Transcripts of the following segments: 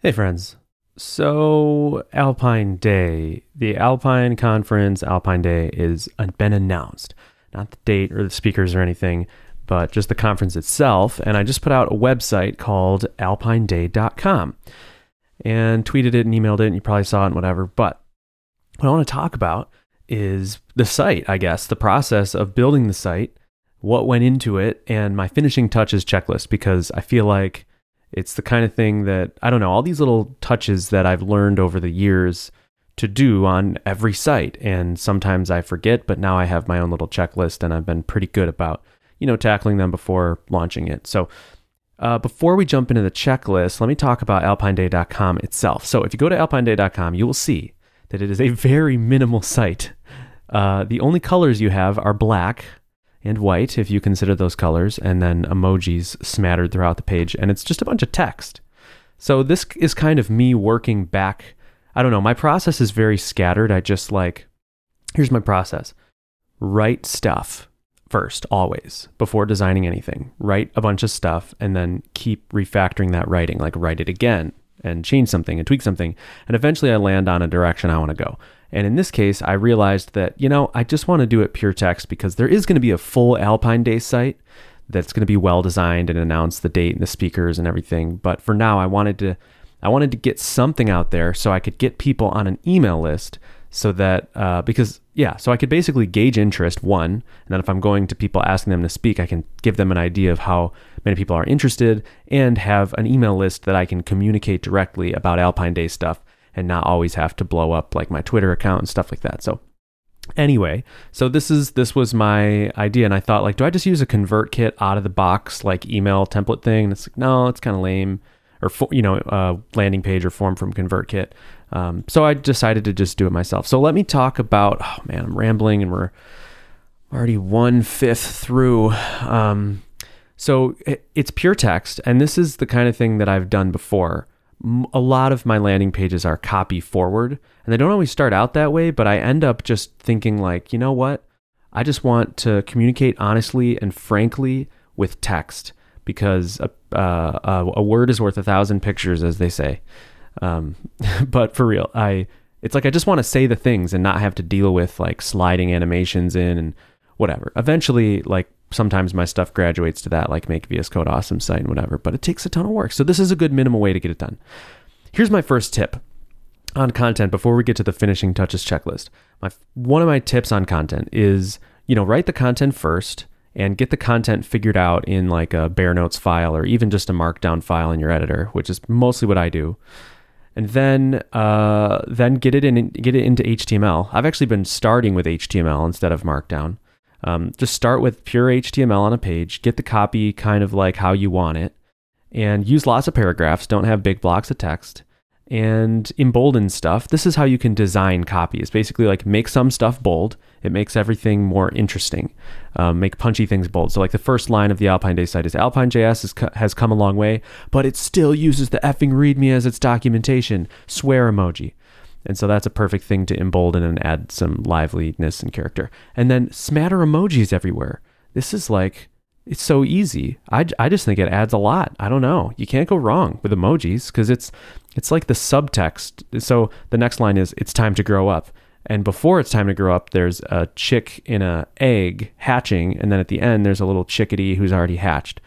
Hey, friends. So, Alpine Day, the Alpine Conference, Alpine Day, is uh, been announced. Not the date or the speakers or anything, but just the conference itself. And I just put out a website called alpineday.com and tweeted it and emailed it, and you probably saw it and whatever. But what I want to talk about is the site, I guess, the process of building the site, what went into it, and my finishing touches checklist, because I feel like it's the kind of thing that, I don't know, all these little touches that I've learned over the years to do on every site. And sometimes I forget, but now I have my own little checklist and I've been pretty good about, you know, tackling them before launching it. So, uh, before we jump into the checklist, let me talk about alpineday.com itself. So, if you go to alpineday.com, you will see that it is a very minimal site. Uh, the only colors you have are black, and white, if you consider those colors, and then emojis smattered throughout the page. And it's just a bunch of text. So this is kind of me working back. I don't know. My process is very scattered. I just like, here's my process write stuff first, always, before designing anything. Write a bunch of stuff and then keep refactoring that writing, like write it again and change something and tweak something. And eventually I land on a direction I want to go. And in this case, I realized that, you know, I just want to do it pure text because there is going to be a full Alpine Day site that's going to be well designed and announce the date and the speakers and everything. But for now, I wanted to I wanted to get something out there so I could get people on an email list so that uh, because yeah, so I could basically gauge interest one, and then if I'm going to people asking them to speak, I can give them an idea of how many people are interested and have an email list that I can communicate directly about Alpine Day stuff and not always have to blow up like my Twitter account and stuff like that. So anyway, so this is this was my idea, and I thought like, do I just use a ConvertKit out of the box like email template thing? And it's like, no, it's kind of lame, or for, you know, uh, landing page or form from ConvertKit. Um, so I decided to just do it myself. So let me talk about. Oh man, I'm rambling, and we're already one fifth through. Um, so it, it's pure text, and this is the kind of thing that I've done before a lot of my landing pages are copy forward and they don't always start out that way but i end up just thinking like you know what i just want to communicate honestly and frankly with text because a, uh, a word is worth a thousand pictures as they say um, but for real i it's like i just want to say the things and not have to deal with like sliding animations in and whatever eventually like sometimes my stuff graduates to that, like make VS Code awesome site and whatever, but it takes a ton of work. So this is a good minimal way to get it done. Here's my first tip on content before we get to the finishing touches checklist. My one of my tips on content is, you know, write the content first and get the content figured out in like a bare notes file or even just a markdown file in your editor, which is mostly what I do. And then, uh, then get it in, get it into HTML. I've actually been starting with HTML instead of Markdown. Um, just start with pure HTML on a page, get the copy kind of like how you want it, and use lots of paragraphs. Don't have big blocks of text and embolden stuff. This is how you can design copy. It's basically like make some stuff bold. It makes everything more interesting. Um, make punchy things bold. So like the first line of the Alpine Day site is Alpine.js has, has come a long way, but it still uses the effing README as its documentation. Swear emoji. And so that's a perfect thing to embolden and add some liveliness and character. And then smatter emojis everywhere. This is like, it's so easy. I, I just think it adds a lot. I don't know. You can't go wrong with emojis because it's it's like the subtext. So the next line is it's time to grow up. And before it's time to grow up, there's a chick in a egg hatching, and then at the end there's a little chickadee who's already hatched.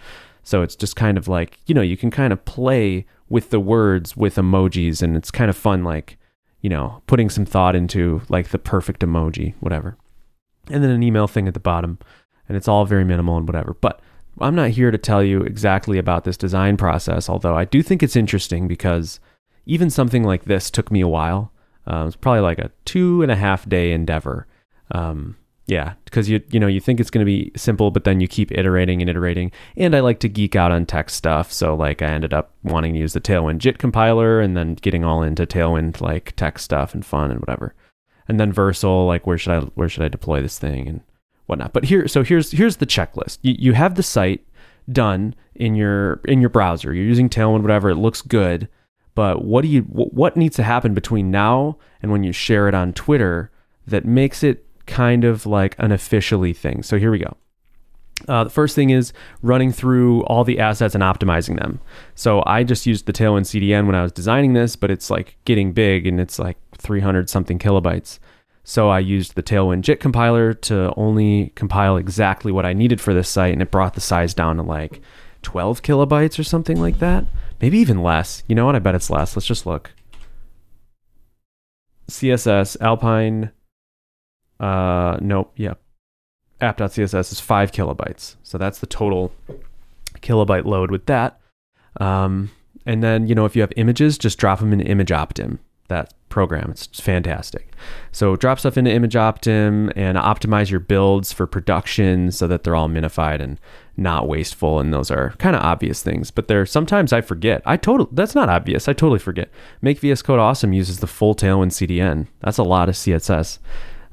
So it's just kind of like, you know, you can kind of play with the words with emojis and it's kind of fun like you know, putting some thought into like the perfect emoji, whatever. And then an email thing at the bottom. And it's all very minimal and whatever. But I'm not here to tell you exactly about this design process, although I do think it's interesting because even something like this took me a while. Uh, it's probably like a two and a half day endeavor. Um, yeah, because you you know you think it's going to be simple, but then you keep iterating and iterating. And I like to geek out on tech stuff, so like I ended up wanting to use the Tailwind JIT compiler, and then getting all into Tailwind like tech stuff and fun and whatever. And then Vercel, like where should I where should I deploy this thing and whatnot. But here, so here's here's the checklist. You you have the site done in your in your browser. You're using Tailwind, whatever. It looks good, but what do you what needs to happen between now and when you share it on Twitter that makes it kind of like an officially thing. So here we go. Uh, the first thing is running through all the assets and optimizing them. So I just used the Tailwind CDN when I was designing this, but it's like getting big and it's like 300 something kilobytes. So I used the Tailwind JIT compiler to only compile exactly what I needed for this site, and it brought the size down to like 12 kilobytes or something like that. Maybe even less. You know what? I bet it's less. Let's just look. CSS Alpine. Uh, nope. Yep. App.css is five kilobytes. So that's the total kilobyte load with that. Um, and then, you know, if you have images, just drop them in ImageOptim that program. It's fantastic. So drop stuff into ImageOptim and optimize your builds for production so that they're all minified and not wasteful. And those are kind of obvious things, but they're sometimes I forget. I totally that's not obvious. I totally forget. Make VS Code awesome uses the full Tailwind CDN. That's a lot of CSS.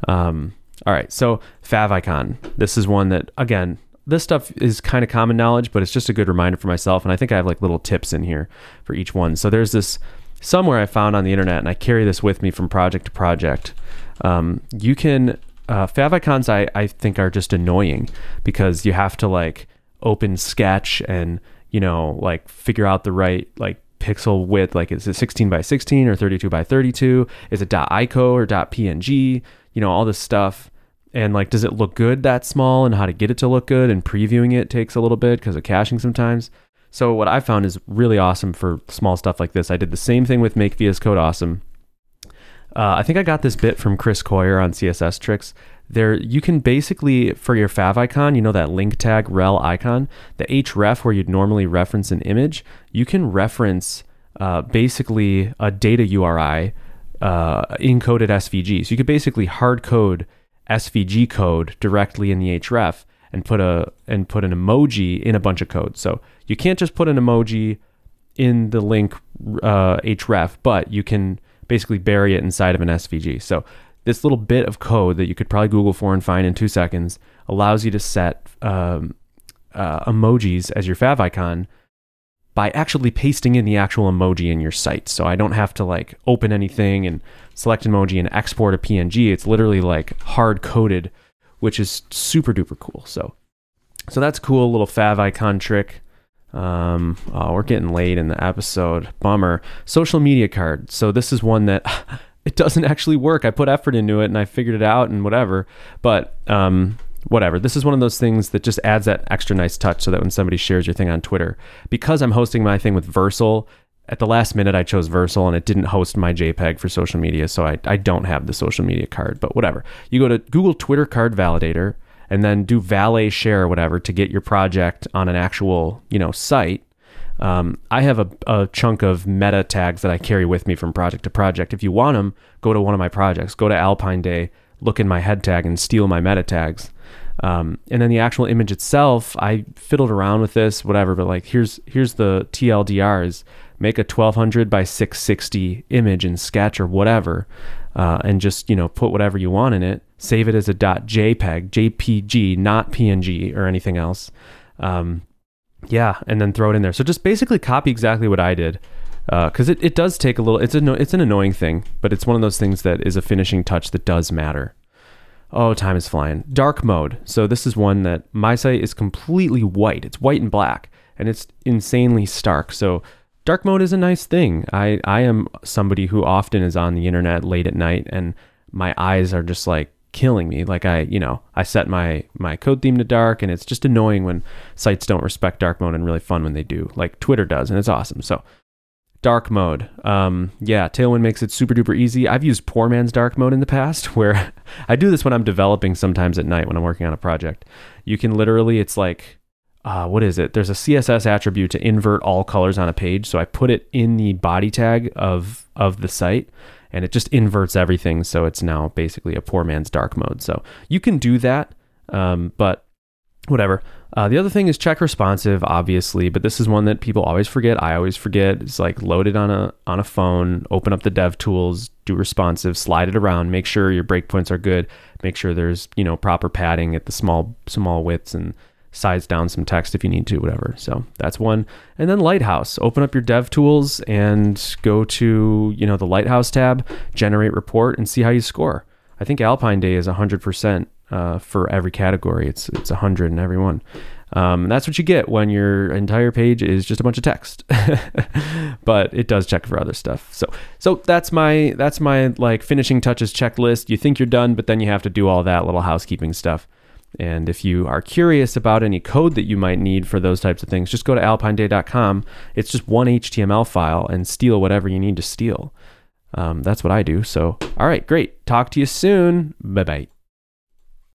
Um, all right, so favicon. This is one that again this stuff is kind of common knowledge, but it's just a good reminder for myself. And I think I have like little tips in here for each one. So there's this somewhere I found on the internet, and I carry this with me from project to project. Um, you can uh, favicons, I I think are just annoying because you have to like open Sketch and you know like figure out the right like pixel width. Like is it 16 by 16 or 32 by 32 is it .ico or .png you know all this stuff. And like does it look good that small? And how to get it to look good? And previewing it takes a little bit because of caching sometimes so what I found is really awesome for small stuff like this. I did the same thing with Make VS Code Awesome. Uh, I think I got this bit from Chris Coyier on CSS Tricks. There, you can basically for your fav icon, you know that link tag rel icon, the href where you'd normally reference an image, you can reference uh, basically a data URI uh, encoded SVG. So you could basically hard code SVG code directly in the href and put a and put an emoji in a bunch of code. So you can't just put an emoji in the link uh, href, but you can basically bury it inside of an SVG. So this little bit of code that you could probably Google for and find in two seconds allows you to set um, uh, emojis as your favicon by actually pasting in the actual emoji in your site. So I don't have to like open anything and select emoji and export a PNG. It's literally like hard coded, which is super duper cool. So so that's cool little fav icon trick. Um, oh, we're getting late in the episode. Bummer. Social media card. So this is one that it doesn't actually work. I put effort into it and I figured it out and whatever. But um, whatever. This is one of those things that just adds that extra nice touch so that when somebody shares your thing on Twitter, because I'm hosting my thing with Vercel, at the last minute I chose Vercel and it didn't host my JPEG for social media, so I, I don't have the social media card. But whatever. You go to Google Twitter card validator and then do valet share or whatever to get your project on an actual you know site um, I have a, a, chunk of meta tags that I carry with me from project to project. If you want them, go to one of my projects, go to Alpine Day, look in my head tag, and steal my meta tags. Um, and then the actual image itself, I fiddled around with this, whatever. But like, here's here's the TLDR: is make a 1200 by 660 image in Sketch or whatever, uh, and just you know put whatever you want in it. Save it as a .jpeg, JPG, not PNG or anything else. Um, yeah, and then throw it in there. So just basically copy exactly what I did, because uh, it, it does take a little. It's a it's an annoying thing, but it's one of those things that is a finishing touch that does matter. Oh, time is flying. Dark mode. So this is one that my site is completely white. It's white and black, and it's insanely stark. So dark mode is a nice thing. I, I am somebody who often is on the internet late at night and my eyes are just like killing me. Like I, you know, I set my my code theme to dark and it's just annoying when sites don't respect dark mode and really fun when they do, like Twitter does, and it's awesome. So dark mode. Um, yeah, Tailwind makes it super duper easy. I've used poor man's dark mode in the past where I do this when I'm developing sometimes at night when I'm working on a project. You can literally, it's like uh, what is it? There's a CSS attribute to invert all colors on a page. So I put it in the body tag of of the site, and it just inverts everything. So it's now basically a poor man's dark mode. So you can do that, um, but whatever. Uh, the other thing is check responsive, obviously, but this is one that people always forget. I always forget. It's like load it on a on a phone, open up the dev tools, do responsive, slide it around, make sure your breakpoints are good, make sure there's you know proper padding at the small small widths and size down some text if you need to, whatever. So that's one. And then Lighthouse. Open up your dev tools and go to, you know, the Lighthouse tab, generate report and see how you score. I think Alpine Day is 100% uh, for every category. It's it's a 100 in every one. Um, that's what you get when your entire page is just a bunch of text. but it does check for other stuff. So so that's my that's my like finishing touches checklist. You think you're done, but then you have to do all that little housekeeping stuff. And if you are curious about any code that you might need for those types of things, just go to alpineday.com. It's just one HTML file and steal whatever you need to steal. Um, that's what I do. So, all right, great. Talk to you soon. Bye bye.